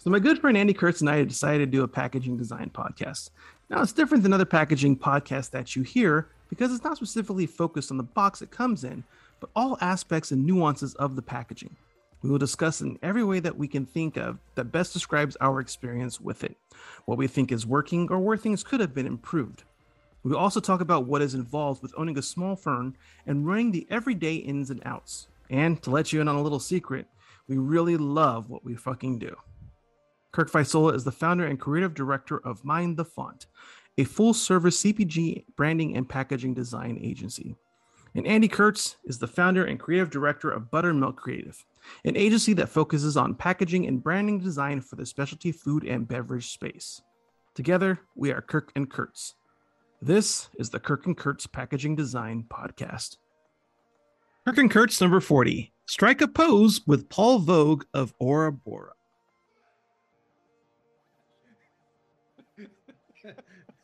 So, my good friend Andy Kurts and I decided to do a packaging design podcast. Now, it's different than other packaging podcasts that you hear because it's not specifically focused on the box it comes in, but all aspects and nuances of the packaging. We will discuss in every way that we can think of that best describes our experience with it, what we think is working or where things could have been improved. We will also talk about what is involved with owning a small firm and running the everyday ins and outs. And to let you in on a little secret, we really love what we fucking do. Kirk Visola is the founder and creative director of Mind the Font, a full service CPG branding and packaging design agency. And Andy Kurts is the founder and creative director of Buttermilk Creative, an agency that focuses on packaging and branding design for the specialty food and beverage space. Together, we are Kirk and Kurts. This is the Kirk and Kurts Packaging Design Podcast. Kirk and Kurts number 40. Strike a pose with Paul Voge of Aura Bora.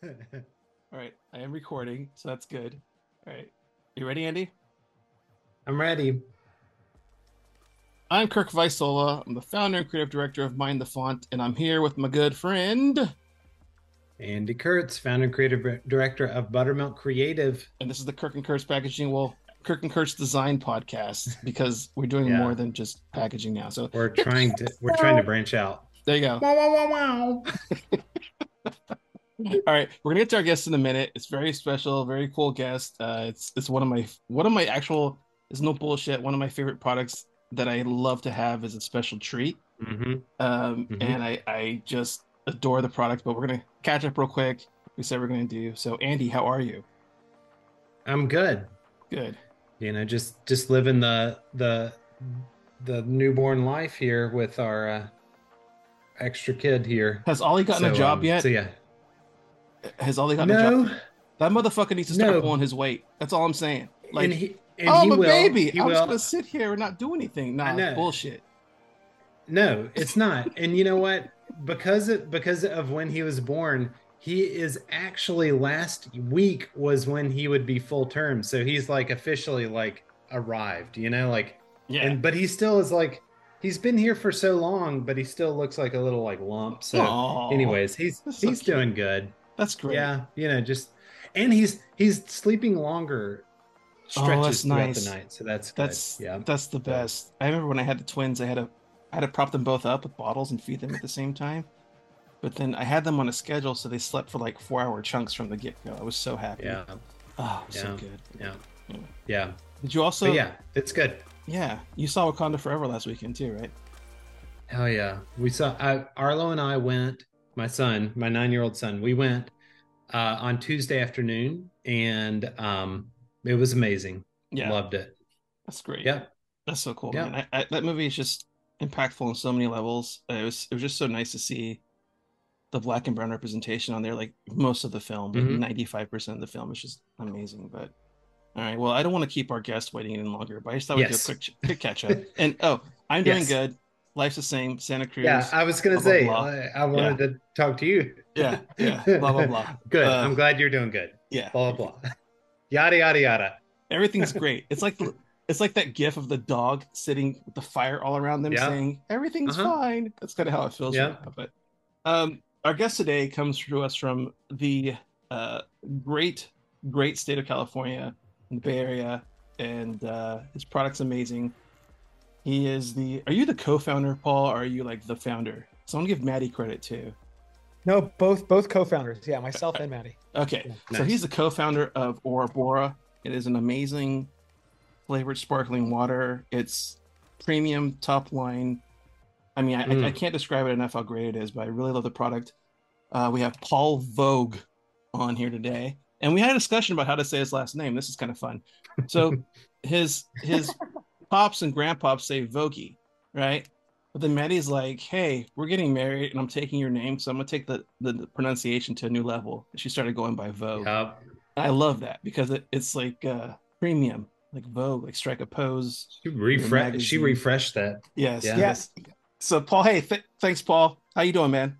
All right, I am recording, so that's good. All right, you ready, Andy? I'm ready. I'm Kirk Visola. I'm the founder and creative director of Mind the Font, and I'm here with my good friend Andy Kurts, founder and creative director of Buttermilk Creative. And this is the Kirk and Kurts Packaging, well, Kirk and Kurts Design Podcast because we're doing Yeah. more than just packaging now. So We're trying to we're trying to branch out. there you go. Wow, wow, wow, wow. All right, we're gonna get to our guest in a minute. It's very special, very cool guest. Uh, it's it's one of my one of my actual. It's no bullshit. One of my favorite products that I love to have is a special treat. Mhm. Um, Mhm. and I I just adore the product. But we're gonna catch up real quick. We said we're gonna do so. Andy, how are you? I'm good. Good. You know, just just living the the the newborn life here with our uh, extra kid here. Has Ollie gotten a job um, yet? So yeah. Has Ollie gotten a job? No. That motherfucker needs to start No. pulling his weight. That's all I'm saying. Like, and he and oh, he but will. baby, he I'm just gonna sit here and not do anything. Nah, I know. bullshit. No, it's not. and you know what? Because it because of when he was born, he is actually last week was when he would be full term. So he's like officially like arrived, you know, like Yeah. and but he still is like he's been here for so long, but he still looks like a little like lump. So Aw, anyways, he's That's so he's cute. doing good. That's great. Yeah, you know, just and he's he's sleeping longer stretches Oh, that's throughout nice. the night. So that's good. That's yeah. that's the best. I remember when I had the twins, I had to I had to prop them both up with bottles and feed them at the same time. But then I had them on a schedule, so they slept for like four hour chunks from the get go. I was so happy. Yeah. Oh, so Yeah. good. Yeah. Yeah. Yeah. Did you also? But yeah, it's good. Yeah. You saw Wakanda Forever last weekend too, right? Hell yeah. We saw I, Arlo and I went, my son, my nine year old son, we went uh, on Tuesday afternoon and um, it was amazing. Yeah. Loved it. That's great. Yeah. That's so cool, Yeah. man. I, I, that movie is just impactful on so many levels. Uh, It was it was just so nice to see the black and brown representation on there, like most of the film, like Mhm. five percent of the film is just amazing. But all right, well, I don't want to keep our guest waiting any longer, but I just thought we'd do a quick quick catch up. and oh, I'm doing Yes. good. Life's the same. Santa Cruz. Yeah, I was gonna blah, blah, say blah. I, I wanted to talk to you. yeah, yeah. Blah blah blah. Good. Uh, I'm glad you're doing good. Yeah, Blah blah blah. yada yada yada. everything's great. It's like the, it's like that gif of the dog sitting with the fire all around them Yeah. saying everything's Uh-huh. fine. That's kind of how it feels Yeah. right now. But um, our guest today comes to us from the uh, great, great state of California, in the Bay Area, and uh, his product's amazing. He is the. Are you the co-founder, Paul, or are you like the founder? So I'm gonna give Maddie credit too. No, both both co-founders. Yeah, myself and Maddie. Okay, so Nice. he's the co-founder of Aura Bora. It is an amazing flavored sparkling water. It's premium, top line. I mean, I, I, Mm. I can't describe it enough how great it is, but I really love the product. Uh, we have Paul Voge on here today, and we had a discussion about how to say his last name. This is kind of fun. So his his pops and grandpops say Vogie, right? But then Maddie's like, "Hey, we're getting married, and I'm taking your name, so I'm gonna take the the pronunciation to a new level." And she started going by Vogue. Yep. I love that because it, it's like uh, premium, like Vogue, like strike a pose. She refresh. She magazine. refreshed that. Yes, Yeah. yes. So Paul, hey, th- thanks, Paul. How you doing, man?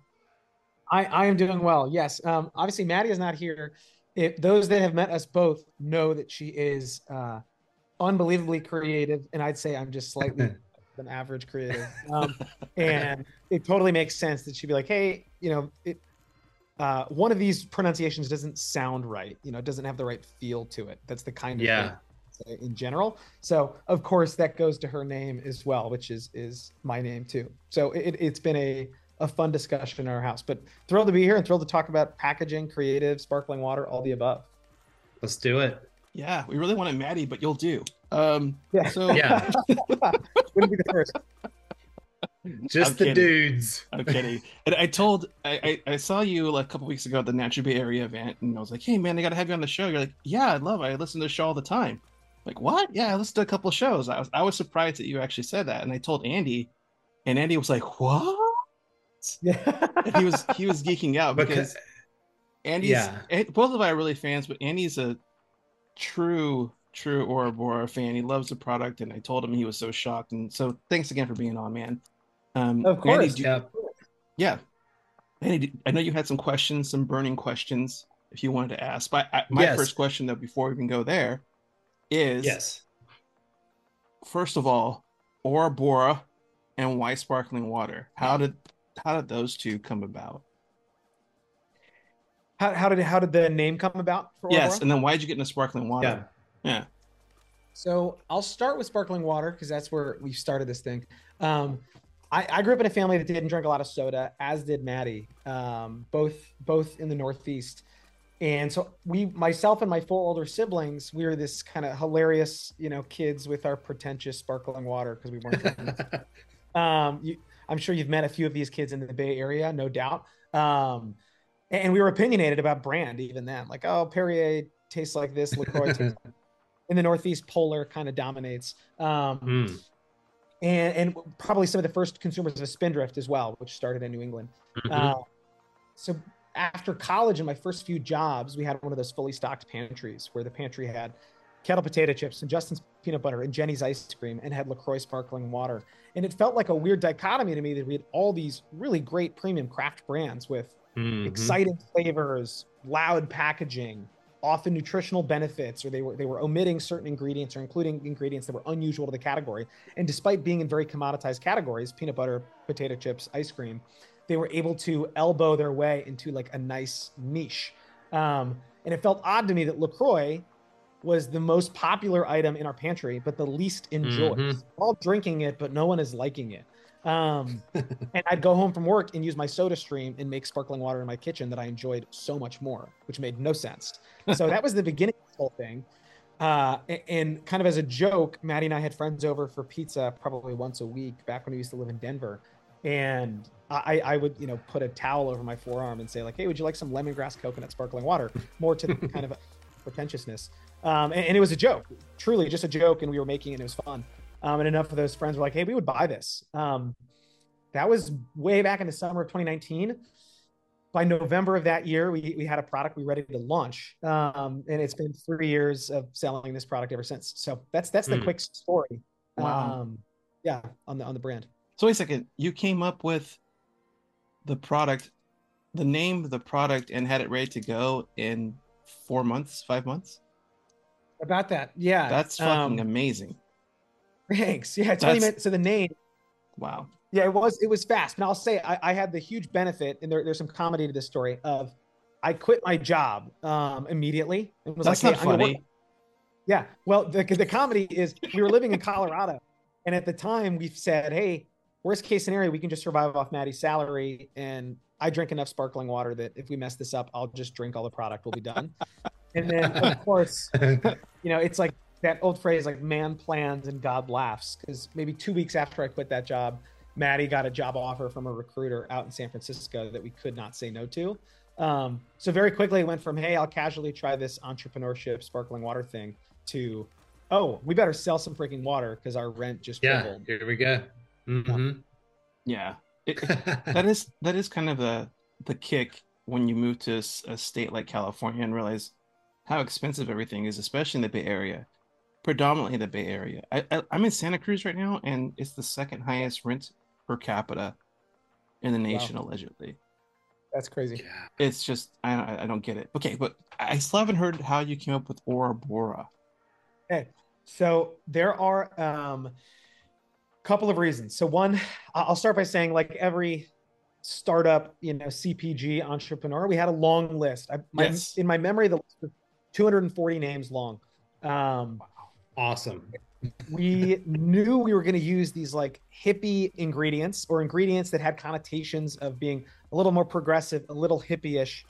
I I am doing well. Yes. Um. Obviously, Maddie is not here. If those that have met us both know that she is uh, unbelievably creative, and I'd say I'm just slightly than average creative. Um, and it totally makes sense that she'd be like, hey, you know, it, uh, one of these pronunciations doesn't sound right. You know, it doesn't have the right feel to it. That's the kind of Yeah. thing in general. So of course that goes to her name as well, which is is my name too. So it, it's been a a fun discussion in our house. But thrilled to be here and thrilled to talk about packaging, creative, sparkling water, all the above. Let's do it. Yeah, we really wanted Maddie, but you'll do. Um, Yeah. so Yeah. Wouldn't be the first. Just I'm the kidding. dudes. I'm kidding. And I told I, I I saw you like a couple weeks ago at the Natural Bay Area event, and I was like, "Hey man, I got to have you on the show." You're like, "Yeah, I'd love. It. I listen to the show all the time." Like, what? Yeah, I listened to a couple of shows. I was I was surprised that you actually said that, and I told Andy, and Andy was like, "What?" Yeah. And he was he was geeking out because Because Andy's Yeah. both of us are really fans, but Andy's a true true Aura Bora fan. He loves the product, and I told him he was so shocked. And so, thanks again for being on, man. Um, Of Andy, course. do- yeah. yeah. Andy, I know you had some questions, some burning questions, if you wanted to ask. But I, my Yes. first question, though, before we even go there, is Yes. first of all, Aura Bora and why sparkling water? How did how did those two come about? How, how did how did the name come about for Yes, Aura Bora? and then why did you get into sparkling Yeah. water? Yeah. yeah. So I'll start with sparkling water because that's where we started this thing. Um, I, I grew up in a family that didn't drink a lot of soda, as did Maddie, um, both both in the Northeast. And so we, myself and my four older siblings, we were this kind of hilarious, you know, kids with our pretentious sparkling water because we weren't um, you, I'm sure you've met a few of these kids in the Bay Area, no doubt. Um, and we were opinionated about brand even then, like, oh, Perrier tastes like this, LaCroix tastes like in the Northeast, Polar kind of dominates. Um, Mm. and, and probably some of the first consumers of Spindrift as well, which started in New England. Mhm. Uh, so after college and my first few jobs, we had one of those fully stocked pantries where the pantry had kettle potato chips and Justin's peanut butter and Jeni's ice cream and had LaCroix sparkling water. And it felt like a weird dichotomy to me that we had all these really great premium craft brands with Mhm. exciting flavors, loud packaging, often nutritional benefits, or they were they were omitting certain ingredients or including ingredients that were unusual to the category. And despite being in very commoditized categories, peanut butter, potato chips, ice cream, they were able to elbow their way into like a nice niche. Um, and it felt odd to me that LaCroix was the most popular item in our pantry, but the least enjoyed. Mhm. All drinking it, but no one is liking it. Um, and I'd go home from work and use my SodaStream and make sparkling water in my kitchen that I enjoyed so much more, which made no sense. So that was the beginning of the whole thing. Uh, and kind of as a joke, Maddie and I had friends over for pizza probably once a week back when we used to live in Denver. And I, I would, you know, put a towel over my forearm and say like, "Hey, would you like some lemongrass coconut sparkling water?" More to the kind of pretentiousness. Um, and, and it was a joke, truly just a joke, and we were making it. and It was fun. Um, and enough of those friends were like, "Hey, we would buy this." Um, that was way back in the summer of 2019. By November of that year, we, we had a product we were ready to launch, um, and it's been three years of selling this product ever since. So that's that's the Mm. quick story. Wow. Um, yeah, on the on the brand. So wait a second. You came up with the product, the name of the product, and had it ready to go in four months, five months. About that, yeah. That's fucking um, amazing. Thanks. Yeah, 20 That's- minutes. So the name Wow. Yeah, it was it was fast. And I'll say I, I had the huge benefit, and there, there's some comedy to this story of I quit my job um, immediately. and was That's like, not "Hey, I'm gonna work-" funny. Yeah. Well, the, the comedy is we were living in Colorado, and at the time we said, "Hey, worst case scenario, we can just survive off Maddie's salary, and I drink enough sparkling water that if we mess this up, I'll just drink all the product. We'll be done." and then of course, you know, it's like that old phrase, like "man plans and God laughs." Because maybe two weeks after I quit that job, Maddie got a job offer from a recruiter out in San Francisco that we could not say no to. Um, so very quickly it went from, hey, I'll casually try this entrepreneurship sparkling water thing to, oh, we better sell some freaking water because our rent just yeah, tripled. here we go. Mhm. Yeah. It, it- that is that is kind of the the kick when you move to a state like California and realize how expensive everything is, especially in the Bay Area, predominantly the Bay Area. I, I I'm in Santa Cruz right now, and it's the second highest rent per capita in the nation, allegedly. That's crazy. yeah. It's just I don't- I don't get it. Okay, but I still haven't heard how you came up with Aura Bora. Okay. So there are um couple of reasons. So one, I- I'll start by saying like every startup, you know, CPG entrepreneur, we had a long list. I, my, Yes. In my memory, the list was 240 names long. Um, Awesome. we knew we were going to use these like hippie ingredients or ingredients that had connotations of being a little more progressive, a little hippie-ish.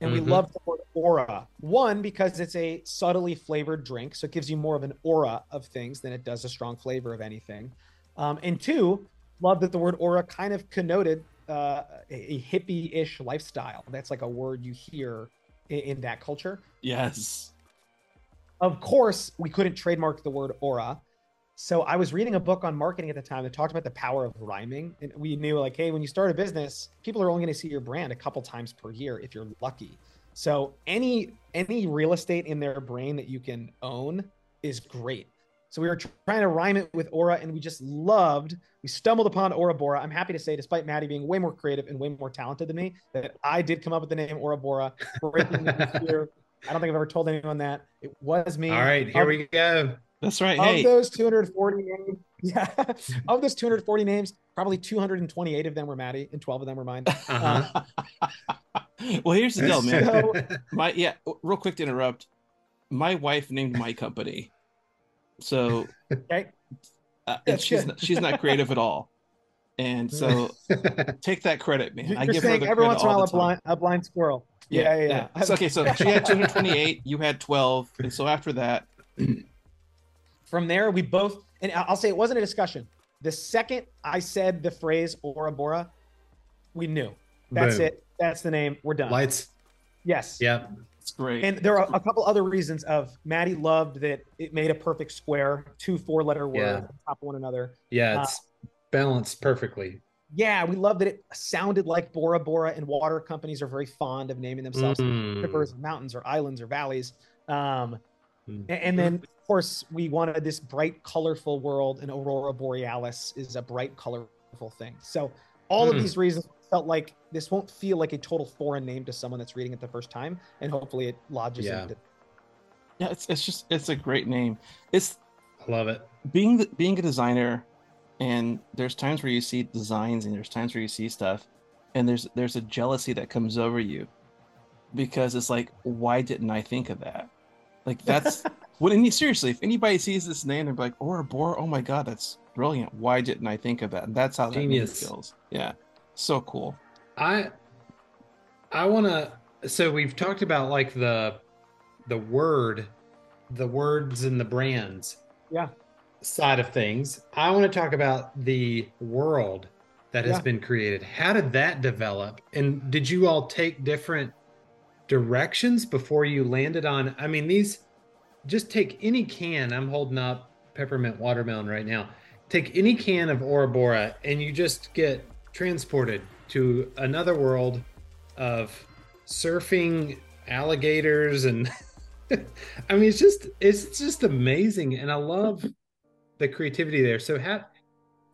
And we Mhm. love the word aura. One, because it's a subtly flavored drink, so it gives you more of an aura of things than it does a strong flavor of anything. Um, and two, love that the word aura kind of connoted uh, a, a hippie-ish lifestyle. That's like a word you hear in, in that culture. Yes. Of course, we couldn't trademark the word aura. So I was reading a book on marketing at the time that talked about the power of rhyming. And we knew like, hey, when you start a business, people are only going to see your brand a couple times per year if you're lucky. So any any real estate in their brain that you can own is great. So we were trying to rhyme it with aura and we just loved, we stumbled upon Aura Bora. I'm happy to say, despite Maddie being way more creative and way more talented than me, that I did come up with the name Aura Bora. Breaking here. I don't think I've ever told anyone that. It was me. All right, here Of- we go. That's right. of Hey, those 240 names, yeah, of those 240 names, probably 228 of them were Maddie and 12 of them were mine. Uh-huh. well, here's the deal, man. So- My yeah, real quick to interrupt. My wife named my company, so Okay. uh, and she's not, she's not creative at all, and so take that credit, man. I You're give her saying the every credit once in a while a blind, a blind squirrel. Yeah, yeah, yeah. So, okay, so she had 228, you had 12, and so after that, From there, we both, and I- I'll say it wasn't a discussion. The second I said the phrase Aura Bora, we knew. That's Boom. it. That's the name. We're done. Lights. Yes. Yep. it's great. And there are a couple other reasons of Maddie loved that it made a perfect square, two four letter words Yeah. on top of one another. Yeah, Uh, it's balanced perfectly. Yeah, we love that it sounded like Bora Bora, and water companies are very fond of naming themselves Mm. rivers, or mountains, or islands, or valleys. Um, Mm. and, then, of course, we wanted this bright, colorful world, and Aurora Borealis is a bright, colorful thing. So, all of Mm. these reasons felt like this won't feel like a total foreign name to someone that's reading it the first time, and hopefully it lodges Yeah. into. yeah, it's it's just it's a great name. It's I love it. being the, being a designer, and there's times where you see designs, and there's times where you see stuff, and there's there's a jealousy that comes over you, because it's like, why didn't I think of that? Like that's when any seriously, if anybody sees this name, they're like, Aura Bora, oh my god, that's brilliant. Why didn't I think of that? And that's how that name Genius. feels. Yeah, so cool. I I want to so we've talked about like the the word the words and the brands Yeah. Side of things. I want to talk about the world that has Yeah. been created. How did that develop? And did you all take different directions before you landed on I mean these just take any can. I'm holding up peppermint watermelon right now. Take any can of Aura Bora and you just get transported to another world of surfing alligators and I mean it's just it's just amazing and I love the creativity there. So how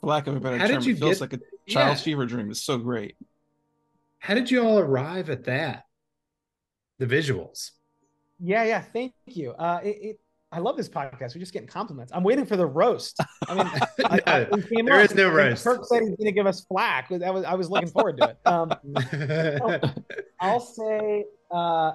For lack of a better How term, did you it feels get- like a child's yeah, fever dream. It's so great. how did you all arrive at that? The visuals. Yeah, yeah. Thank you. Uh, it, it, I love this podcast. We're just getting compliments. I'm waiting for the roast. I mean, I, I, No, it came there up, is no roast. Kirk said he's going to give us flack. That was I was looking forward to it. Um, I'll say uh,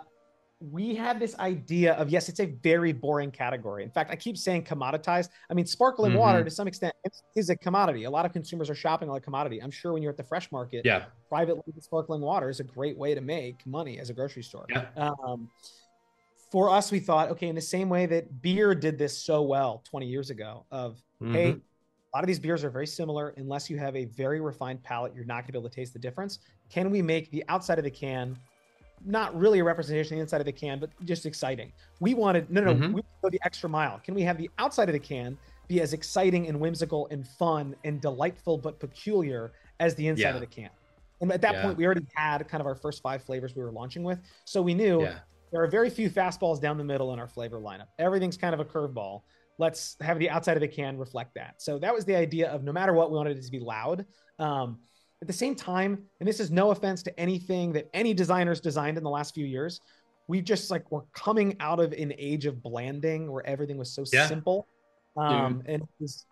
we had this idea of yes, it's a very boring category. In fact, I keep saying commoditized. I mean, sparkling Mhm. water to some extent is, a commodity. A lot of consumers are shopping like commodity. I'm sure when you're at the fresh market, yeah. private label sparkling water is a great way to make money as a grocery store. Yeah. Um, for us, we thought, okay, in the same way that beer did this so well 20 years ago, of hey, Mhm. a lot of these beers are very similar. Unless you have a very refined palate, you're not going to be able to taste the difference. Can we make the outside of the can not really a representation of the inside of the can, but just exciting? We wanted no, no, Mhm. we go the extra mile. Can we have the outside of the can be as exciting and whimsical and fun and delightful but peculiar as the inside Yeah. of the can? And at that Yeah. point, we already had kind of our first five flavors we were launching with, so we knew Yeah. there are very few fastballs down the middle in our flavor lineup. Everything's kind of a curveball. Let's have the outside of the can reflect that. So that was the idea of no matter what, we wanted it to be loud. Um, at the same time, and this is no offense to anything that any designers designed in the last few years, we just like we're coming out of an age of blanding where everything was so Yeah. simple. Um, and it was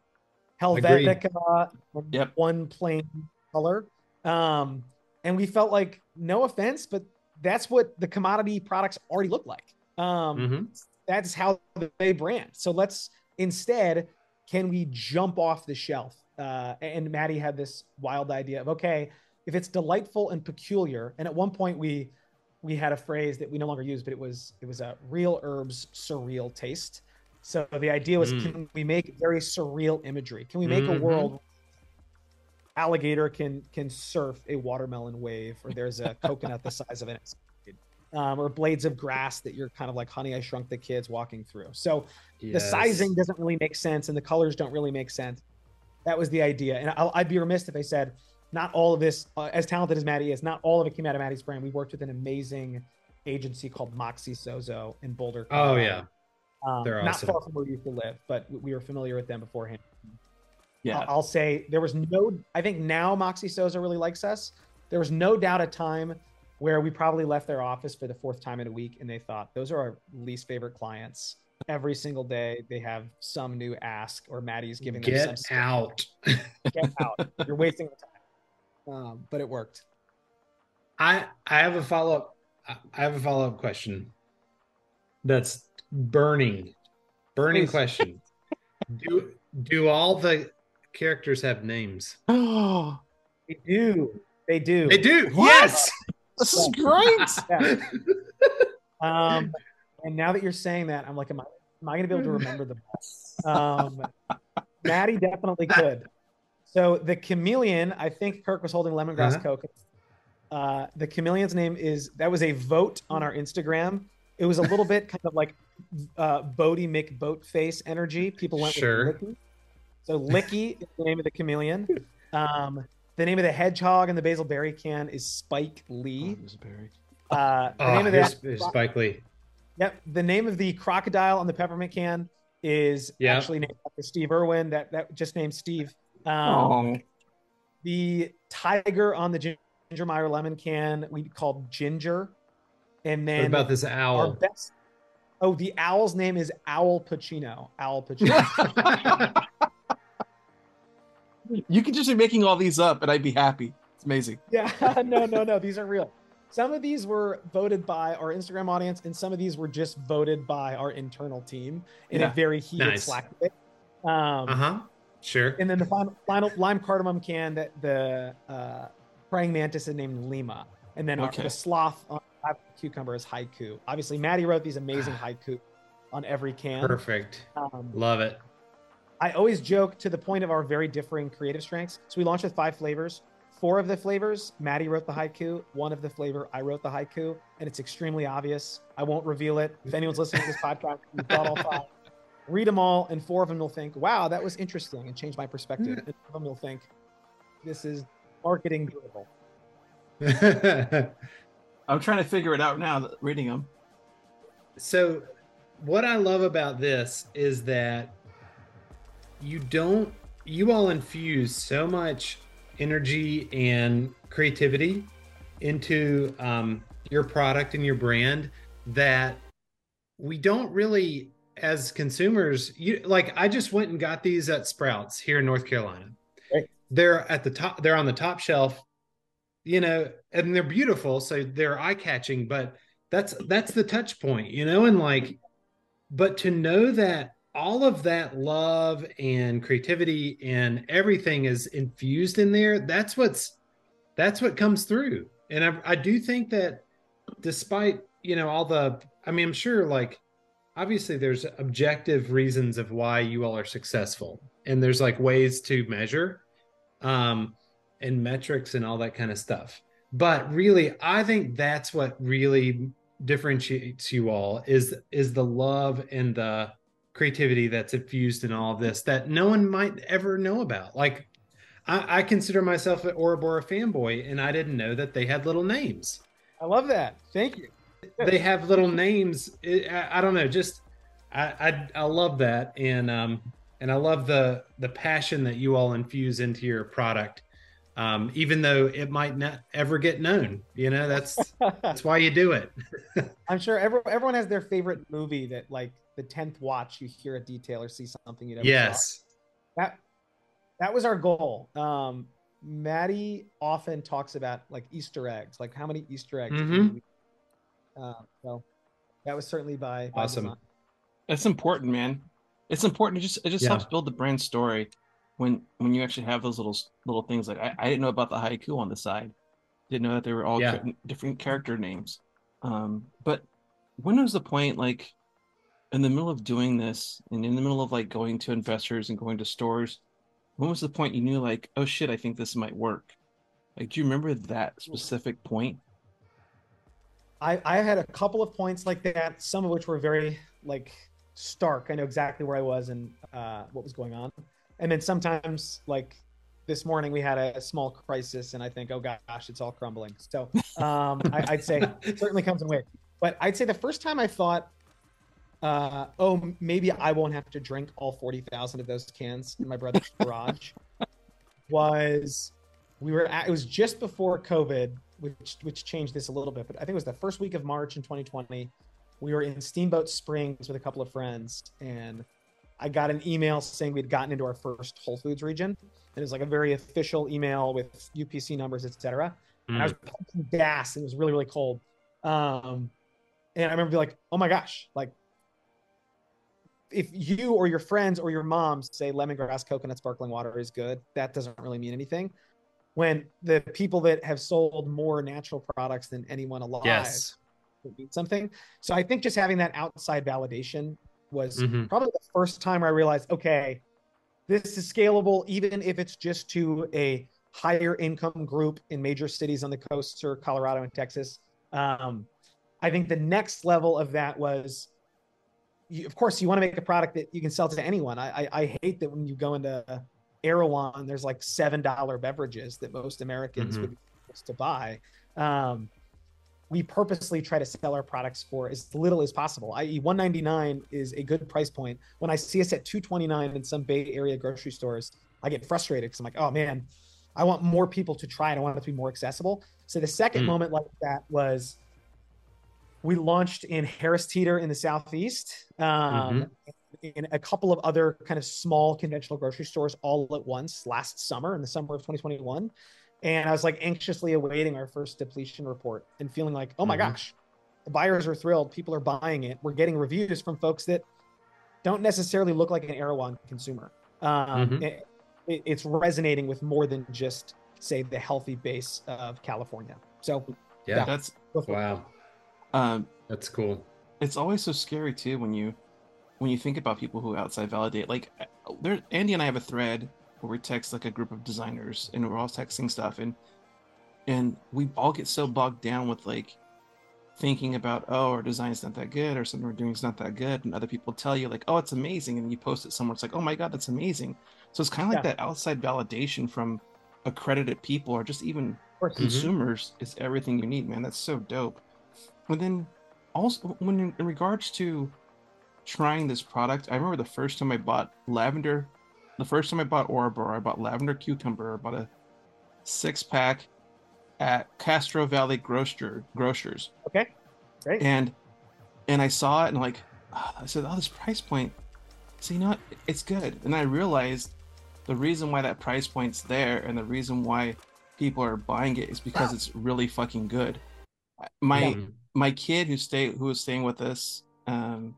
Helvetica, Yep. one plain color. Um, and we felt like, no offense, but that's what the commodity products already look like. Um, Mhm. that's how they brand. So let's instead, can we jump off the shelf? Uh, and Maddie had this wild idea of okay, if it's delightful and peculiar, and at one point we we had a phrase that we no longer use, but it was it was a real herbs surreal taste. So the idea was, Mm. can we make very surreal imagery? Can we make Mhm. a world alligator can can surf a watermelon wave, or there's a coconut the size of an um, or blades of grass that you're kind of like honey i shrunk the kids walking through so the sizing doesn't really make sense and the colors don't really make sense that was the idea and I'll, i'd be remiss if i said not all of this uh, as talented as maddie is not all of it came out of maddie's brand we worked with an amazing agency called moxie sozo in boulder Oh yeah. um, they're not awesome. far from where you used to live but we were familiar with them beforehand Yeah. I'll- I'll say there was no. I think now Moxie Sozo really likes us. There was no doubt a time where we probably left their office for the fourth time in a week, and they thought those are our least favorite clients. Every single day they have some new ask, or Maddie's giving them Get some out. Get out! You're wasting the time. Um, but it worked. I I have a follow up. I have a follow up question. That's burning, burning Please. question. do do all the characters have names? Oh, They do. They do. They do. What? Yes. this is great. Yeah. Um, and now that you're saying that, I'm like, am I, am I going to be able to remember them? all? Um, Maddie definitely could. So the chameleon, I think Kirk was holding lemongrass Uh-huh. coke. Uh, the chameleon's name is that was a vote on our Instagram. It was a little bit kind of like uh, Boaty McBoatface energy. People went Sure. with Licky. So Licky is the name of the chameleon. Um, the name of the hedgehog in the basil berry can is Spike Lee. Uh, the Oh, name of that, here's Spike Lee. Yep. The name of the crocodile on the peppermint can is Yeah. actually named after Steve Irwin. That that just named Steve. Um, Oh, The tiger on the Ginger Meyer lemon can we called Ginger, and What then about this our owl? best. Oh, the owl's name is Owl Pacino. Owl Pacino. you could just be making all these up, and I'd be happy. It's amazing. yeah. No, no, no. These are real. Some of these were voted by our Instagram audience, and some of these were just voted by our internal team in Yeah. a very heated Nice. Slack. debate. Um, uh huh. Sure. And then the final, final lime cardamom can that the uh, praying mantis is named Lima. And then our, the sloth on cucumber is haiku. Obviously, Maddie wrote these amazing haiku on every can. Perfect. Um, Love it. I always joke to the point of our very differing creative strengths. So we launched with five flavors. Four of the flavors, Maddie wrote the haiku. One of the flavor, I wrote the haiku, and it's extremely obvious. I won't reveal it. If anyone's listening to this podcast, you thought all five. Read them all, and four of them will think, "Wow, that was interesting," and change my perspective. And one of them will think, "This is marketing beautiful." I'm trying to figure it out now. Reading them. so, what I love about this is that you don't, you all infuse so much energy and creativity into um, your product and your brand that we don't really, as consumers, you like. I just went and got these at Sprouts here in North Carolina. Right. They're at the top. They're on the top shelf, you know, and they're beautiful, so they're eye catching. But that's that's the touch point, you know, and like, but to know that all of that love and creativity and everything is infused in there that's what's that's what comes through. And i, I do think that despite you know all the i mean i'm sure like obviously there's objective reasons of why you all are successful and there's like ways to measure um and metrics and all that kind of stuff. But really i think that's what really differentiates you all is is the love and the creativity that's infused in all of this that no one might ever know about like i, I consider myself an Aura Bora fanboy and i didn't know that they had little names I love that. Thank you. they have little names It- I, I don't know just I, I i love that and um and i love the the passion that you all infuse into your product um even though it might not ever get known you know that's that's why you do it I'm sure every, everyone has their favorite movie that, like, the tenth watch, you hear a detail or see something you never saw. yes That that was our goal. Um, Maddie often talks about like Easter eggs, like how many Easter eggs. can Mhm. Uh, so that was certainly by, by Awesome. design. It's important, man. It's important. It just it just Yeah. helps build the brand story when when you actually have those little little things. Like I, I didn't know about the haiku on the side. Didn't know that they were all Yeah. different character names. Um, but when was the point like in the middle of doing this and in the middle of like going to investors and going to stores? When was the point you knew like, oh shit, I think this might work? Like, do you remember that specific point? I, I had a couple of points like that, some of which were very like stark. I know exactly where I was and uh, what was going on. And then sometimes, like this morning, we had a, small crisis, and I think, oh gosh, it's all crumbling. So um, I, I'd say it certainly comes in waves. But I'd say the first time I thought, uh, oh, maybe I won't have to drink all 40,000 of those cans in my brother's garage was we were at, it was just before COVID, which which changed this a little bit, but I think it was the first week of March in 2020. We were in Steamboat Springs with a couple of friends, and I got an email saying we'd gotten into our first Whole Foods region. And it was like a very official email with UPC numbers, etc. And I was pumping gas, and it was really, really cold. Um, and I remember being like, "Oh my gosh!" Like, if you or your friends or your mom say lemongrass coconut sparkling water is good, that doesn't really mean anything. When the people that have sold more natural products than anyone alive yes. would mean something. So I think just having that outside validation was Mhm. probably the first time I realized, okay, this is scalable, even if it's just to a higher income group in major cities on the coasts or Colorado and Texas. Um, I think the next level of that was, you, of course, you want to make a product that you can sell to anyone. I, I, I hate that when you go into Erewhon, there's like seven dollar beverages that most Americans Mhm. would be forced to buy. Um, we purposely try to sell our products for as little as possible. I.e., 199 is a good price point. When I see us at 229 in some Bay Area grocery stores, I get frustrated because I'm like, oh man, I want more people to try it. I want it to be more accessible. So the second Mm. moment like that was we launched in Harris Teeter in the southeast, um, in a couple of other kind of small conventional grocery stores all at once last summer in the summer of 2021. And I was like anxiously awaiting our first depletion report and feeling like, oh my Mhm. gosh, the buyers are thrilled. People are buying it. We're getting reviews from folks that don't necessarily look like an Erewhon consumer. Um, Mhm. it- it- it's resonating with more than just, say, the healthy base of California. So, Yeah. That's go for it. Wow. Um, That's cool. it's always so scary too when you when you think about people who outside validate like there andy and i have a thread where we text like a group of designers and we're all texting stuff and and we all get so bogged down with like thinking about oh our design's not that good or something we're doing is not that good and other people tell you like oh it's amazing and you post it somewhere it's like oh my god that's amazing so it's kind of like Yeah. that outside validation from accredited people or just even Of course. Mhm. consumers is everything you need, man. That's so dope. And then also when in, in regards to trying this product, I remember the first time I bought lavender, the first time I bought Aura Bora, I bought lavender cucumber, I bought a six pack at Castro Valley Grocer Grocers. Okay. Great. And and I saw it and like ah, I said, oh, this price point. So you know what? It's good. And I realized the reason why that price point's there and the reason why people are buying it is because it's really fucking good. My Yeah. Mm-hmm. My kid who stay who was staying with us, um,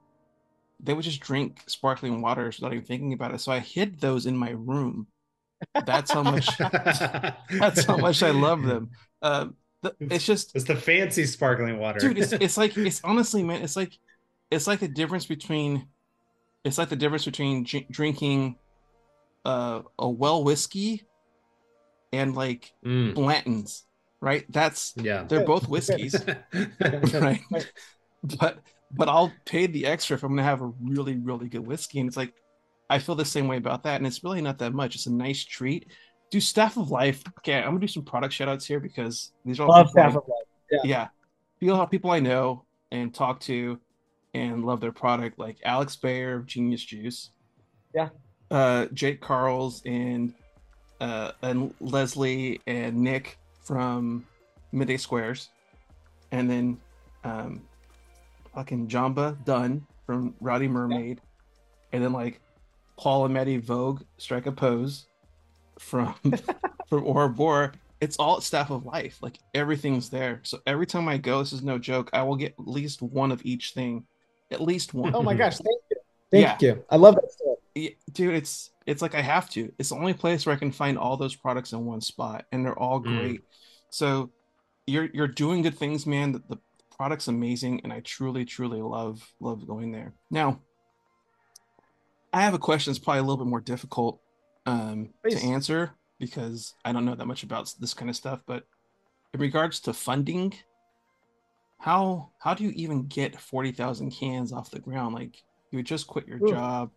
they would just drink sparkling waters without even thinking about it. So I hid those in my room. That's how much. that's how much I love them. Um, the, it's just It's the fancy sparkling water. dude it's, it's like it's honestly man it's like it's like the difference between it's like the difference between dr- drinking uh, a well whiskey and like Mm, blanton's right? That's yeah. they're both whiskeys right? But but i'll pay the extra if i'm gonna have a really really good whiskey. And it's like i feel the same way about that. And it's really not that much. It's a nice treat. Do staff of life okay i'm gonna do some product shout outs here because these are all Love people I- Staff of Life. Yeah. yeah. People people i know and talk to and love their product like alex bayer of genius juice. Yeah. uh jake karls and uh and leslie and nick from midday squares and then um fucking jamba dunn from rowdy mermaid and then like paul and maddie voge strike a pose from from Aura Bora, it's all staff of life. Like everything's there. So every time I go, this is no joke. I will get at least one of each thing, at least one. Oh my gosh! Thank you. Thank yeah. you. I love that story. Yeah, dude, it's it's like I have to. It's the only place where I can find all those products in one spot, and they're all mm. great. Mm. So you're you're doing good things, man. The, the product's amazing, and I truly, truly love love going there. Now, I have a question that's probably a little bit more difficult um, to answer because I don't know that much about this kind of stuff. But in regards to funding, how how do you even get forty thousand cans off the ground? Like you just quit your Ooh. job,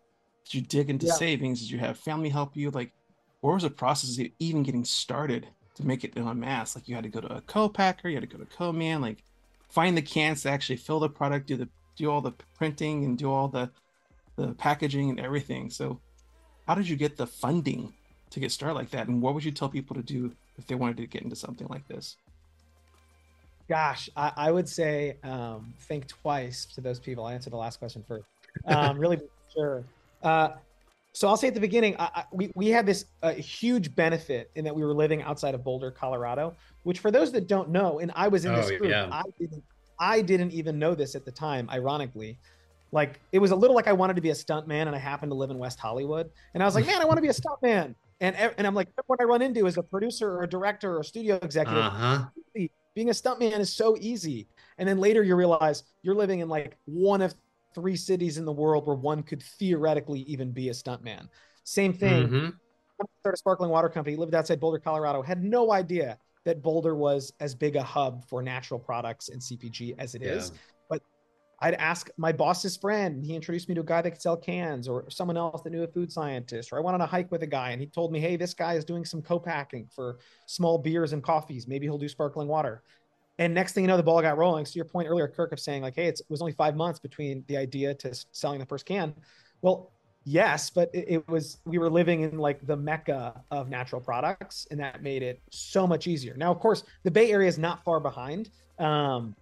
did you dig into yeah. savings? Did you have family help you? Like, what was the process of even getting started to make it en masse? Like you had to go to a co-packer, you had to go to co-man, like find the cans to actually fill the product, do the do all the printing and do all the the packaging and everything. So how did you get the funding to get started like that? And what would you tell people to do if they wanted to get into something like this? Gosh, I, I would say um, think twice to those people. I answered the last question first. Um, really sure. Uh, so I'll say at the beginning, I, I, we, we had this uh, huge benefit in that we were living outside of Boulder, Colorado, which for those that don't know, and I was in this oh, group, yeah. I, didn't, I didn't even know this at the time, ironically. Like it was a little like I wanted to be a stuntman and I happened to live in West Hollywood. And I was like, man, I want to be a stuntman. And, and I'm like, what I run into is a producer or a director or a studio executive. Uh-huh. Being a stuntman is so easy. And then later you realize you're living in like one of three cities in the world where one could theoretically even be a stuntman. Same thing. Mm-hmm. Started a sparkling water company, lived outside Boulder, Colorado, had no idea that Boulder was as big a hub for natural products and CPG as it yeah. is. But I'd ask my boss's friend, and he introduced me to a guy that could sell cans, or someone else that knew a food scientist, or I went on a hike with a guy and he told me, hey, this guy is doing some co-packing for small beers and coffees. Maybe he'll do sparkling water. And next thing you know, the ball got rolling. So your point earlier, Kirk, of saying like, hey, it was only five months between the idea to selling the first can. Well, yes, but it, it, was we were living in like the mecca of natural products, and that made it so much easier. Now, of course, the Bay Area is not far behind, um,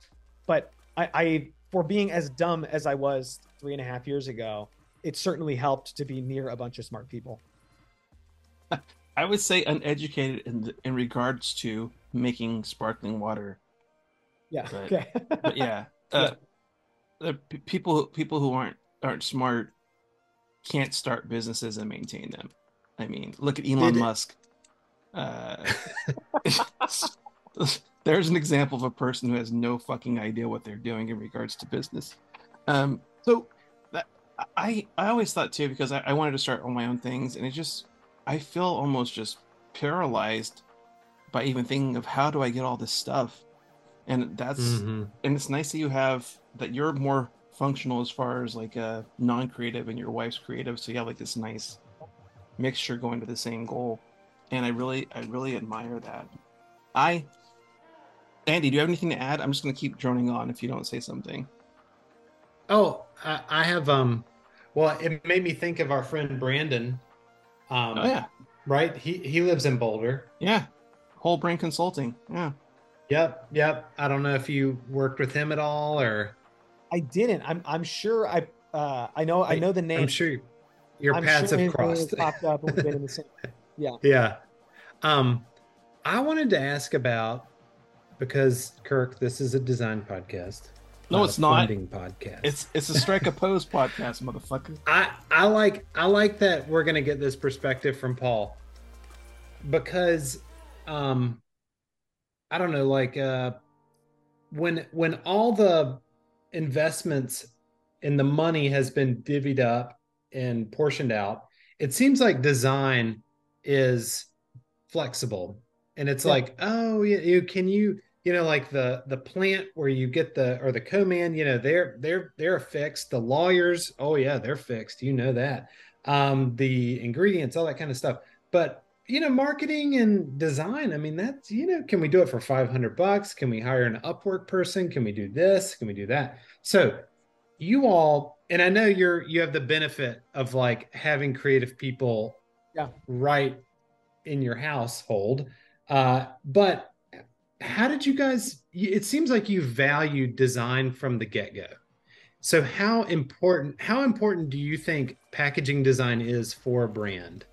but I, I for being as dumb as I was three and a half years ago, it certainly helped to be near a bunch of smart people. I would say uneducated in in regards to making sparkling water yeah. But, okay. but yeah, uh, yeah. People people who aren't aren't smart can't start businesses and maintain them. I mean, look at Elon Did Musk. Uh, there's an example of a person who has no fucking idea what they're doing in regards to business. Um, so that, I I always thought too because I, I wanted to start on my own things, and it just I feel almost just paralyzed by even thinking of how do I get all this stuff and that's mm-hmm. and it's nice that you have that you're more functional as far as like a uh, non-creative and your wife's creative. So you have like this nice mixture going to the same goal. And i really i really admire that. I andy do you have anything to add? I'm just going to keep droning on if you don't say something. Oh i, I have um well it made me think of our friend brandon. Um oh yeah. right? He he lives in boulder. Yeah. Whole brain consulting. Yeah Yep, yep. I don't know if you worked with him at all or I didn't. I'm I'm sure I uh I know I know the name. I'm sure your I'm paths sure have crossed. Popped up and we've been in the same. Yeah. Yeah. Um I wanted to ask about because Kirk, this is a design podcast. No, it's not. Funding podcast. It's it's a strike opposed podcast, motherfucker. I I like I like that we're gonna get this perspective from Paul because um I don't know, like uh, when when all the investments and the money has been divvied up and portioned out, it seems like design is flexible, and it's yeah. like, oh, you, you can you you know like the the plant where you get the or the co-man you know they're they're they're fixed. The lawyers oh yeah they're fixed. You know that. Um the ingredients all that kind of stuff. But you know, marketing and design. I mean, that's, you know, can we do it for 500 bucks? Can we hire an Upwork person? Can we do this? Can we do that? So, you all, and I know you're, you have the benefit of like having creative people yeah. right in your household. Uh, but how did you guys, it seems like you value design from the get go. So, how important, how important do you think packaging design is for a brand?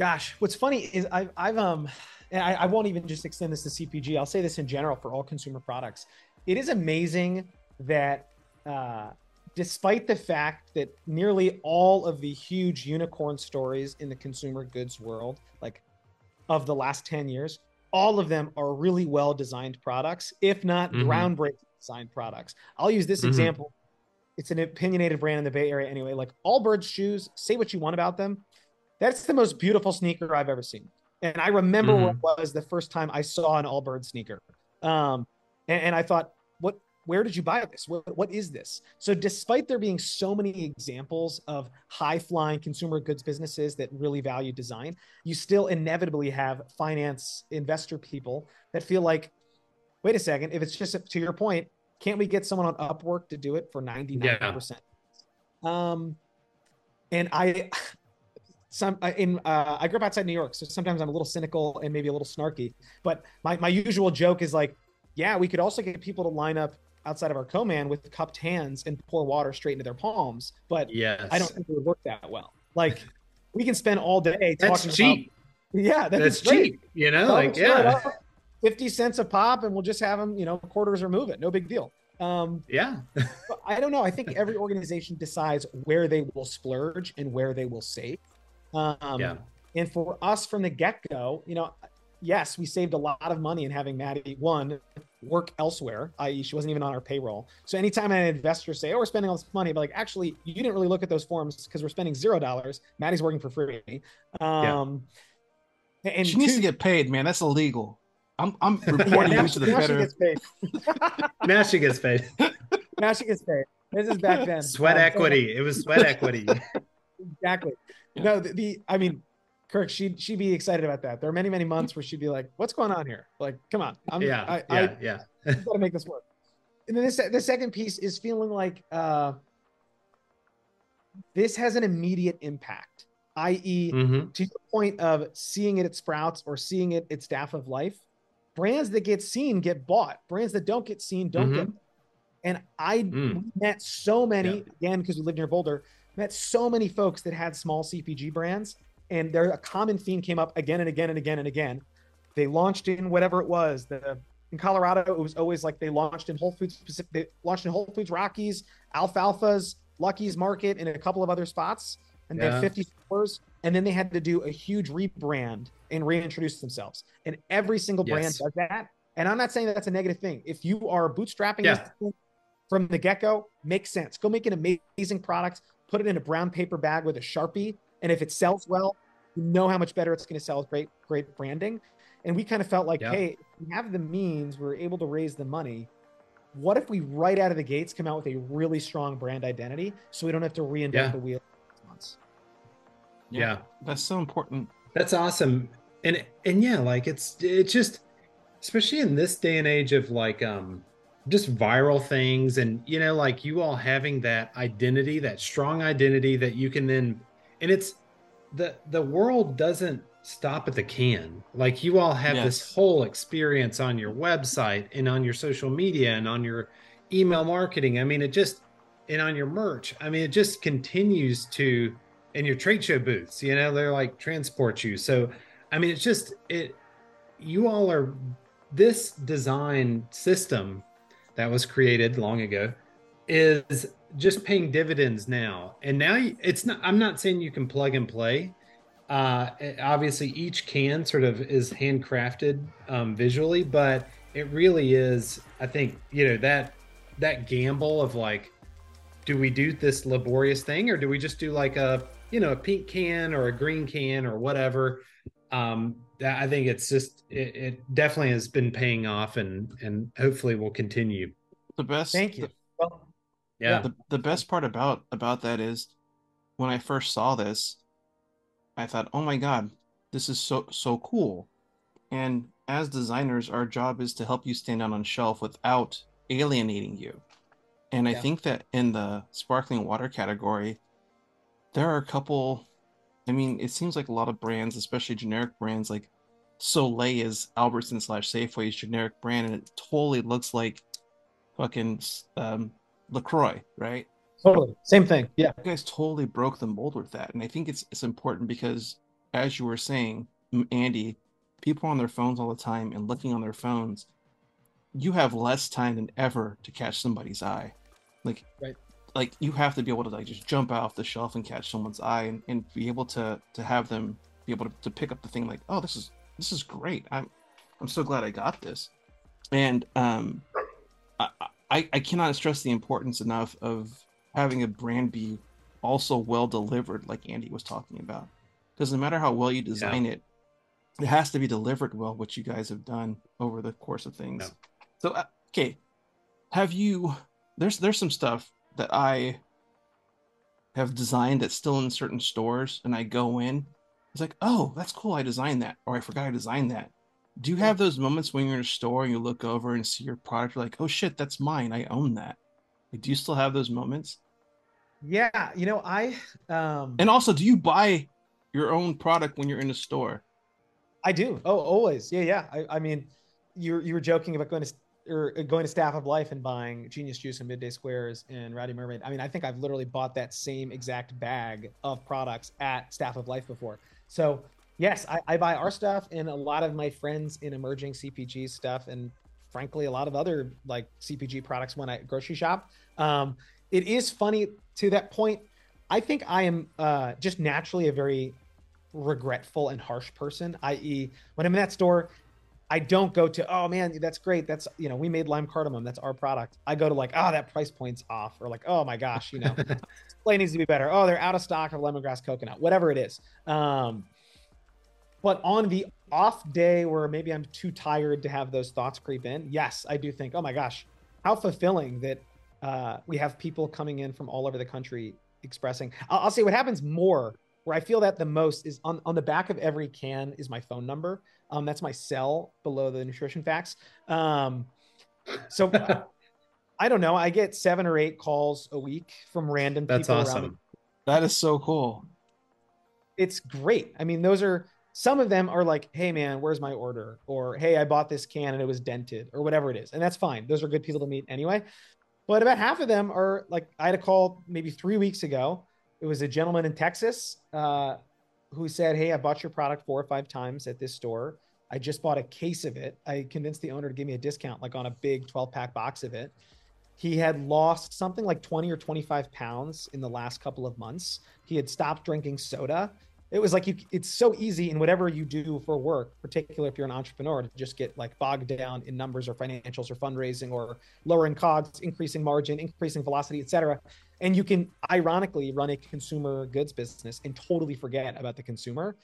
Gosh, what's funny is I've, I've um, and I, I won't even just extend this to CPG. I'll say this in general for all consumer products. It is amazing that uh, despite the fact that nearly all of the huge unicorn stories in the consumer goods world, like of the last 10 years, all of them are really well designed products, if not Mhm. groundbreaking designed products. I'll use this Mhm. example. It's an opinionated brand in the Bay Area anyway. Like Allbirds shoes, say what you want about them. That's the most beautiful sneaker I've ever seen. And I remember where it was the first time I saw an Allbirds sneaker. Um, and, and I thought, what where did you buy this? What, what is this? So, despite there being so many examples of high flying consumer goods businesses that really value design, you still inevitably have finance investor people that feel like, wait a second, if it's just to your point, can't we get someone on Upwork to do it for 99%? Um, and I, some I- in uh, I grew up outside New York, so sometimes I'm a little cynical and maybe a little snarky. But my my usual joke is like, yeah, we could also get people to line up outside of our co-man with cupped hands and pour water straight into their palms. But Yes. I don't think it would work that well. Like we can spend all day That's talking cheap. about yeah, that That's cheap. You know, Tell like yeah, up, fifty cents a pop, and we'll just have them, you know, quarters or move it, no big deal. Um, yeah, I don't know. I think every organization decides where they will splurge and where they will save. Um, Yeah. And for us from the get go, you know, yes, we saved a lot of money in having Maddie one work elsewhere, i.e., she wasn't even on our payroll. So anytime an investor say, "Oh, we're spending all this money," but like, actually, you didn't really look at those forms because we're spending zero dollars. Maddie's working for free. Um, and she needs to get paid, man. That's illegal. I'm I'm Yeah, reporting now you to the now she better. gets paid. now she gets paid. Now she gets paid. This is back then. Sweat Um, so- equity. It was sweat equity. exactly. Yeah. No, the, the I mean, Kirk, she'd she'd be excited about that. There are many many months where she'd be like, "What's going on here? Like, come on, I'm yeah, I, yeah, I yeah. got to make this work." And then this the second piece is feeling like uh, this has an immediate impact, i.e., Mhm. to the point of seeing it at Sprouts or seeing it at Staff of Life, brands that get seen get bought. Brands that don't get seen don't get. And I Mm. met so many again because we live near Boulder. Met so many folks that had small CPG brands, and there a common theme came up again and again and again and again. They launched in whatever it was. The in Colorado, it was always like they launched in Whole Foods specific. They launched in Whole Foods Rockies, Alfalfa's, Lucky's Market, and a couple of other spots. And they Yeah. had 50 stores. And then they had to do a huge rebrand and reintroduce themselves. And every single brand Yes. does that. And I'm not saying that that's a negative thing. If you are bootstrapping Yeah. this thing from the get-go, makes sense. Go make an amazing product, put it in a brown paper bag with a Sharpie. And if it sells well, you know how much better it's going to sell with great, great branding. And we kind of felt like, Yeah. hey, we have the means, we're able to raise the money. What if we right out of the gates come out with a really strong brand identity so we don't have to reinvent Yeah. the wheel in six months? yeah. That's so important. That's awesome. And and yeah, like it's it's just especially in this day and age of like um just viral things and you know like you all having that identity, that strong identity that you can then and it's the the world doesn't stop at the can. Like you all have this whole experience on your website and on your social media and on your email marketing. I mean, it just and on your merch. I mean, it just continues to in your trade show booths, you know, they're like transport you. So I mean, it's just it you all are this design system that was created long ago is just paying dividends now. And now it's not I'm not saying you can plug and play. Uh obviously each can sort of is handcrafted um visually, but it really is I think, you know, that that gamble of like do we do this laborious thing or do we just do like a you know a pink can or a green can or whatever um i think it's just it, it definitely has been paying off and and hopefully will continue The best. Thank you. Well, yeah the, the best part about about that is when i first saw this i thought oh my god this is so so cool and as designers our job is to help you stand out on shelf without alienating you and i think that in the sparkling water category there are a couple i mean it seems like a lot of brands especially generic brands like soleil is albertson slash safeway's generic brand and it totally looks like fucking um LaCroix, right? totally. Same thing. Yeah. You guys totally broke the mold with that. And I think it's it's important because as you were saying, Andy, people are on their phones all the time and looking on their phones. You have less time than ever to catch somebody's eye. Like, Right. Like you have to be able to like just jump out off the shelf and catch someone's eye and, and be able to to have them be able to, to pick up the thing like, oh, this is this is great. I'm I'm so glad I got this. And um I, I, I cannot stress the importance enough of having a brand be also well delivered, like Andy was talking about. Because no matter how well you design it, it has to be delivered well, which you guys have done over the course of things. Yeah. So, uh, okay, have you? There's there's some stuff that I have designed that's still in certain stores, and I go in, it's like, oh, that's cool. I designed that, or I forgot I designed that. Do you have those moments when you're in a store and you look over and see your product, you're like, oh shit, that's mine. I own that. Like, do you still have those moments? Yeah, you know, I um And also, do you buy your own product when you're in a store? I do. Oh, always. Yeah, yeah. I, I mean, you you were joking about going to or going to Staff of Life and buying Genius Juice and Midday Squares and Rowdy Mermaid. I mean, I think I've literally bought that same exact bag of products at Staff of Life before. So yes, I, I buy our stuff and a lot of my friends in emerging CPG stuff and frankly a lot of other like CPG products when I grocery shop. Um, it is funny to that point. I think I am uh, just naturally a very regretful and harsh person, i.e., when I'm in that store, I don't go to, oh man, that's great. That's, you know, we made lime cardamom. That's our product. I go to like, oh, that price point's off. Or like, oh my gosh, you know, display needs to be better. Oh, they're out of stock of lemongrass coconut, whatever it is. Um, but on the off day where maybe I'm too tired to have those thoughts creep in, yes, I do think, oh my gosh, how fulfilling that uh, we have people coming in from all over the country expressing. I'll, I'll say what happens more where I feel that the most is on, on the back of every can is my phone number. Um, that's my cell below the nutrition facts. Um, so I don't know. I get seven or eight calls a week from random That's people around the awesome. That is so cool. it's great. I mean, those are some of them are like, hey man, where's my order? Or hey, I bought this can and it was dented, or whatever it is. And that's fine. Those are good people to meet anyway. But about half of them are like, I had a call maybe three weeks ago. It was a gentleman in Texas uh, who said, Hey, I bought your product four or five times at this store. I just bought a case of it. I convinced the owner to give me a discount, like on a big 12 pack box of it. He had lost something like 20 or 25 pounds in the last couple of months. He had stopped drinking soda. It was like you, it's so easy in whatever you do for work, particularly if you're an entrepreneur, to just get like bogged down in numbers or financials or fundraising or lowering costs, increasing margin, increasing velocity, et cetera. And you can ironically run a consumer goods business and totally forget about the consumer.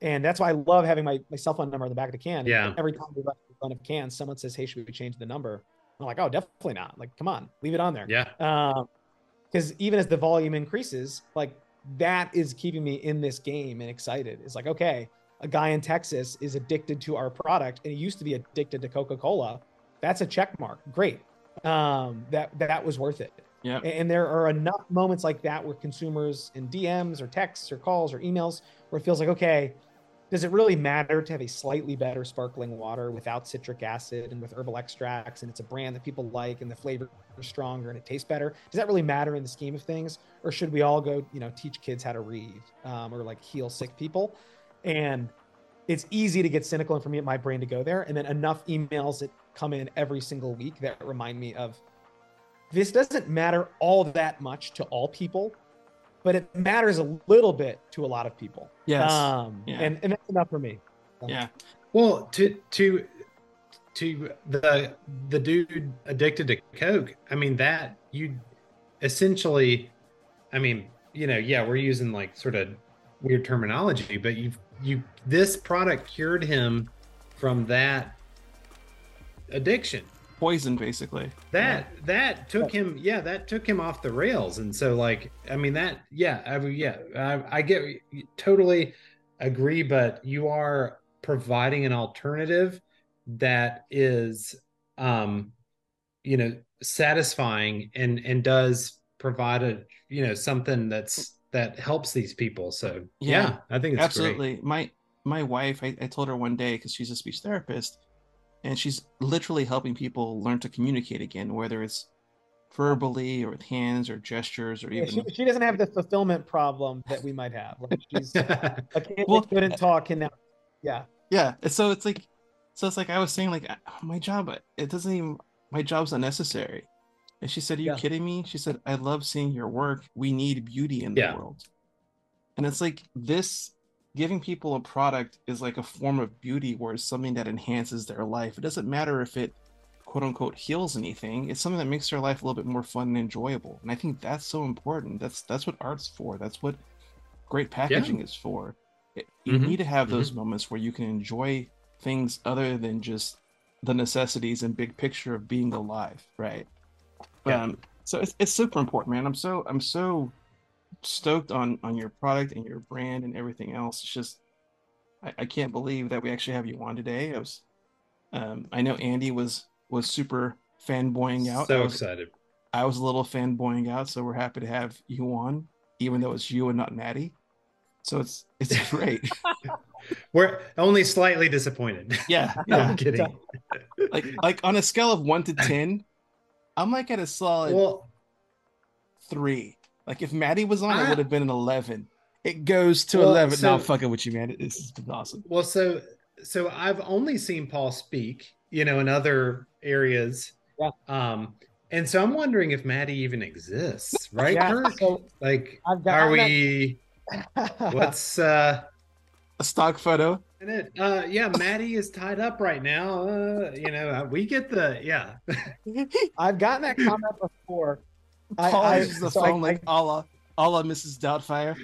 And that's why I love having my, my cell phone number on the back of the can. Yeah. Every time we run a run of cans, someone says, Hey, should we change the number? I'm like, Oh, definitely not. Like, come on, leave it on there. Yeah. Because even as the volume increases, like that is keeping me in this game and excited. It's like, okay, a guy in Texas is addicted to our product and he used to be addicted to Coca Cola. That's a check mark. Great. Um, that that was worth it. Yeah. And- there are enough moments like that where consumers in DMs or texts or calls or emails where it feels like, okay, does it really matter to have a slightly better sparkling water without citric acid and with herbal extracts and it's a brand that people like and the flavor is stronger and it tastes better? Does that really matter in the scheme of things? Or should we all go, you know, teach kids how to read um, or like heal sick people? And it's easy to get cynical and for me, my brain to go there. And then enough emails that come in every single week that remind me of this doesn't matter all that much to all people, but it matters a little bit to a lot of people. Yes. Um, Yeah. and, and that's enough for me. yeah. Well, to to to the the dude addicted to coke. I mean that you essentially, I mean, you know, yeah, we're using like sort of weird terminology, but you've you this product cured him from that addiction. Poison, basically. That that took him, yeah, that took him off the rails, and so like, I mean, that, yeah, I mean, yeah, I, I get totally agree, but you are providing an alternative that is, um, you know, satisfying and and does provide a, you know, something that's that helps these people. So yeah, Yeah, I think it's great. Absolutely. My my wife, I, I told her one day because she's a speech therapist, and she's literally helping people learn to communicate again, whether it's verbally or with hands or gestures or Yeah, even she, she doesn't have the fulfillment problem that we might have. Like she's a kid Well- that couldn't talk and now, yeah. yeah so it's like so it's like i was saying like uh, my job it doesn't even my job's unnecessary and she said are you Yeah. kidding me she said i love seeing your work we need beauty in Yeah. the world and it's like this giving people a product is like a form of beauty where it's something that enhances their life. It doesn't matter if it quote unquote heals anything. It's something that makes their life a little bit more fun and enjoyable. And i think that's so important. That's that's what art's for. That's what great packaging is for. It- you Mhm, need to have those moments where you can enjoy things other than just the necessities and big picture of being alive right? Yeah. um so it's, it's super important man. I'm so i'm so stoked on on your product and your brand and everything else it's just i, I can't believe that we actually have you on today i was um i know andy was was super fanboying out so I was, excited. I was a little fanboying out so we're happy to have you on even though it's you and not maddie so it's it's great We're only slightly disappointed. yeah yeah I'm kidding. like like on a scale of one to ten i'm like at a solid Well, three. Like if Maddie was on, it would have been an eleven. It goes to Well, eleven. no, I'm fucking with you, man. This has been awesome. well, so so I've only seen Paul speak, you know, in other areas. Yeah. Um, and so I'm wondering if Maddie even exists, right? Yeah, so Like, got are we? What's uh? A stock photo. in it? Uh, yeah, Maddie is tied up right now. Uh, you know, uh, we get the yeah. I've gotten that comment before. I- Paul I- uses the so I- phone like a la, a la Mrs. Doubtfire.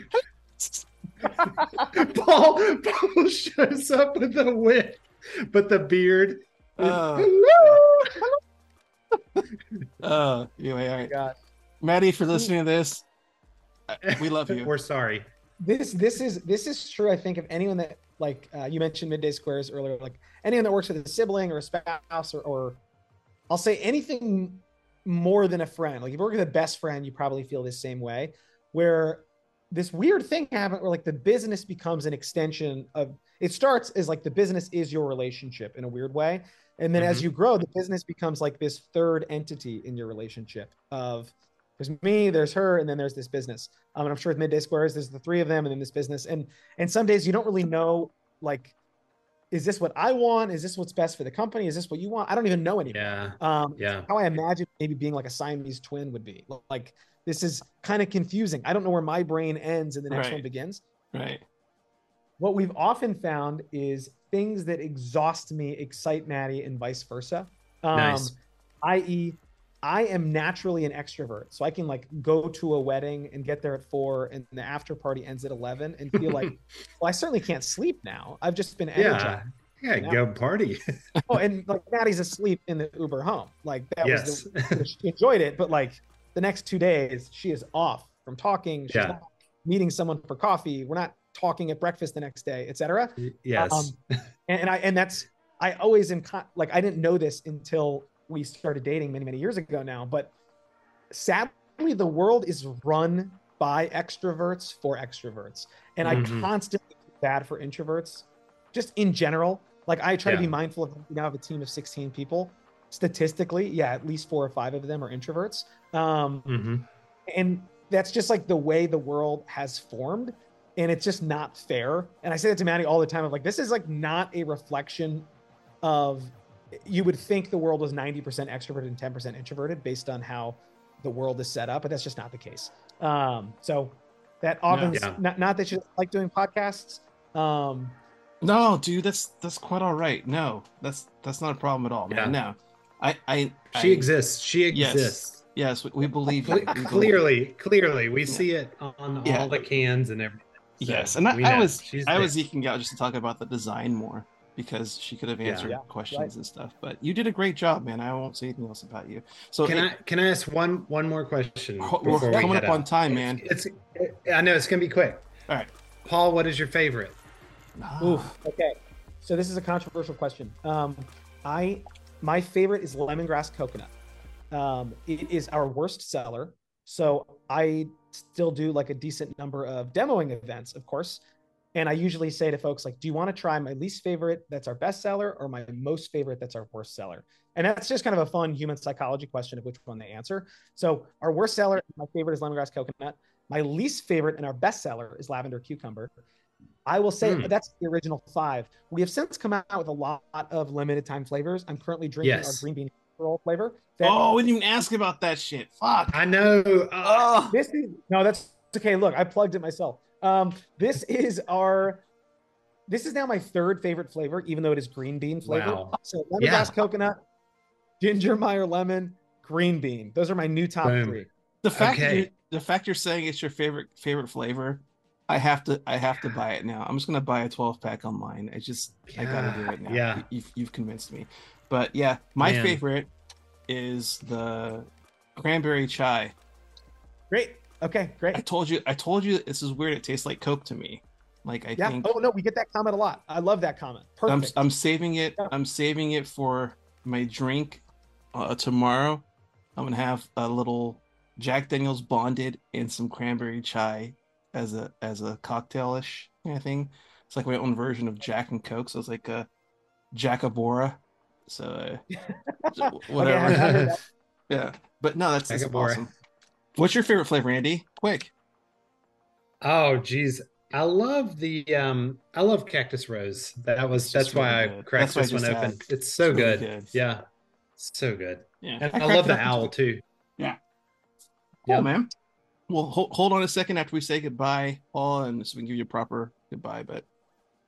Paul, Paul shows up with the wig, but the beard. Oh. Hello! Uh, anyway, all right. God. Maddie, for listening to this, uh, we love you. We're sorry. this this is this is true i think of anyone that like uh, you mentioned midday squares earlier like anyone that works with a sibling or a spouse or, or i'll say anything more than a friend. Like if you work with a best friend you probably feel the same way where this weird thing happened where like the business becomes an extension of it starts as like the business is your relationship in a weird way. And then as Mhm. you grow the business becomes like this third entity in your relationship of there's me there's her and then there's this business. Um, and i'm sure with midday squares there's the three of them and then this business. And and some days you don't really know like is this what i want is this what's best for the company is this what you want i don't even know anymore Yeah, um yeah. how i imagine maybe being like a siamese twin would be like this is kind of confusing i don't know where my brain ends and the next Right. one begins Right. what we've often found is things that exhaust me excite Maddie and vice versa. Um, Nice. I.e., I am naturally an extrovert, so I can like go to a wedding and get there at four, and the after party ends at eleven, and feel like, well, I certainly can't sleep now. I've just been energized. Yeah, yeah. Go party. Oh, and like Maddie's asleep in the Uber home. Like that yes. was the she enjoyed it, but like the next two days, she is off from talking. She's Yeah. not meeting someone for coffee. We're not talking at breakfast the next day, etc. yes. Um, and, and I and that's I always am con- like I didn't know this until we started dating many many years ago now. But sadly, the world is run by extroverts for extroverts, and I Mhm. constantly feel bad for introverts, just in general. Like I try to be mindful of we now have a team of 16 people. Statistically, yeah, at least four or five of them are introverts. Um, Mhm. and that's just like the way the world has formed and it's just not fair and i say that to maddie all the time of like this is like not a reflection of you would think the world was 90% extroverted and 10% introverted based on how the world is set up but that's just not the case um so that often Yeah. not, not that you like doing podcasts um No, dude, that's that's quite all right. No, that's that's not a problem at all, man. No, I I She I- exists. She exists. Yes, we, we believe you. Cle- We believe- clearly, clearly, we see it on Yeah. all the cans and everything. So Yes, and I, I was She's I there. was eking out just to talk about the design more because she could have answered Yeah, questions right. and stuff. But you did a great job, man. I won't say anything else about you. So Can it- I can I ask one one more question? ho- we're before we coming head up on time, man. It's I know it's gonna be quick. All right. Paul, what is your favorite? Ah, Oof. Okay. So this is a controversial question. Um, I my favorite is lemongrass coconut. Um, it is our worst seller. So I still do like a decent number of demoing events, of course. And I usually say to folks, like, do you want to try my least favorite that's our best seller or my most favorite that's our worst seller? And that's just kind of a fun human psychology question of which one they answer. So our worst seller, my favorite is lemongrass coconut. My least favorite and our best seller is lavender cucumber. I will say Mm. that's the original five. We have since come out with a lot of limited time flavors. I'm currently drinking Yes. our green bean roll flavor. That- Oh, we didn't even ask about that shit. Fuck. I know. Uh, Oh, this is no, that's okay. Look, I plugged it myself. Um, this is our this is now my third favorite flavor, even though it is green bean flavor. Wow. So lemongrass Yeah. coconut, ginger Meyer lemon, green bean. Those are my new top Boom. three. the fact Okay. you, the fact you're saying it's your favorite favorite flavor, I have to I have to buy it now. I'm just gonna buy a 12 pack online. I just I gotta do it now. Yeah. You- you've you've convinced me. But yeah, my Man. favorite is the cranberry chai. Great. Okay, great. I told you I told you this is weird. It tastes like Coke to me. Like I Yeah. think Oh no, we get that comment a lot. I love that comment. I'm Perfect. I'm saving it. Yeah. I'm saving it for my drink uh, tomorrow. I'm gonna have a little Jack Daniel's bonded and some cranberry chai as a as a cocktailish kind of thing. It's like my own version of Jack and Coke. So it's like a Jackabora. So uh, so whatever. I heard that. yeah, but no, that's, that's awesome. What's your favorite flavor, Andy? Quick. Oh geez. I love the um I love cactus rose. That was It's that's just why really I good. cracked That's what I this one just open. had. It's so It's really good. good. Yeah. So good. Yeah, And I, cracked love the up into- owl too. Cool, Yep. man. Well, hold, hold on a second after we say goodbye, Paul, and so we can give you a proper goodbye. But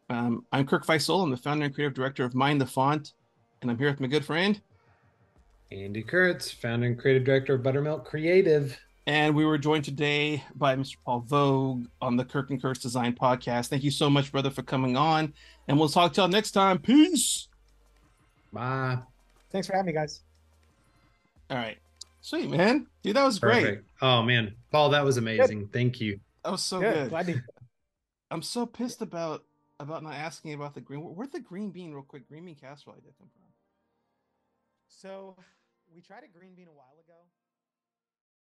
um, I'm Kirk Visola. I'm the founder and creative director of Mind the Font, and I'm here with my good friend. Andy Kurts, founder and creative director of Buttermilk Creative. And we were joined today by Mr. Paul Voge on the Kirk and Kurts Design Podcast. Thank you so much, brother, for coming on. And we'll talk to y'all next time. Peace. Bye. Thanks for having me, guys. All right. Sweet, man. Dude, that was great. Oh man. Paul, that was amazing. Thank you. That was so good. good. Glad to I'm so pissed about about not asking about the green. Where'd the green bean, real quick? Green bean casserole I did come from? So we tried a green bean a while ago.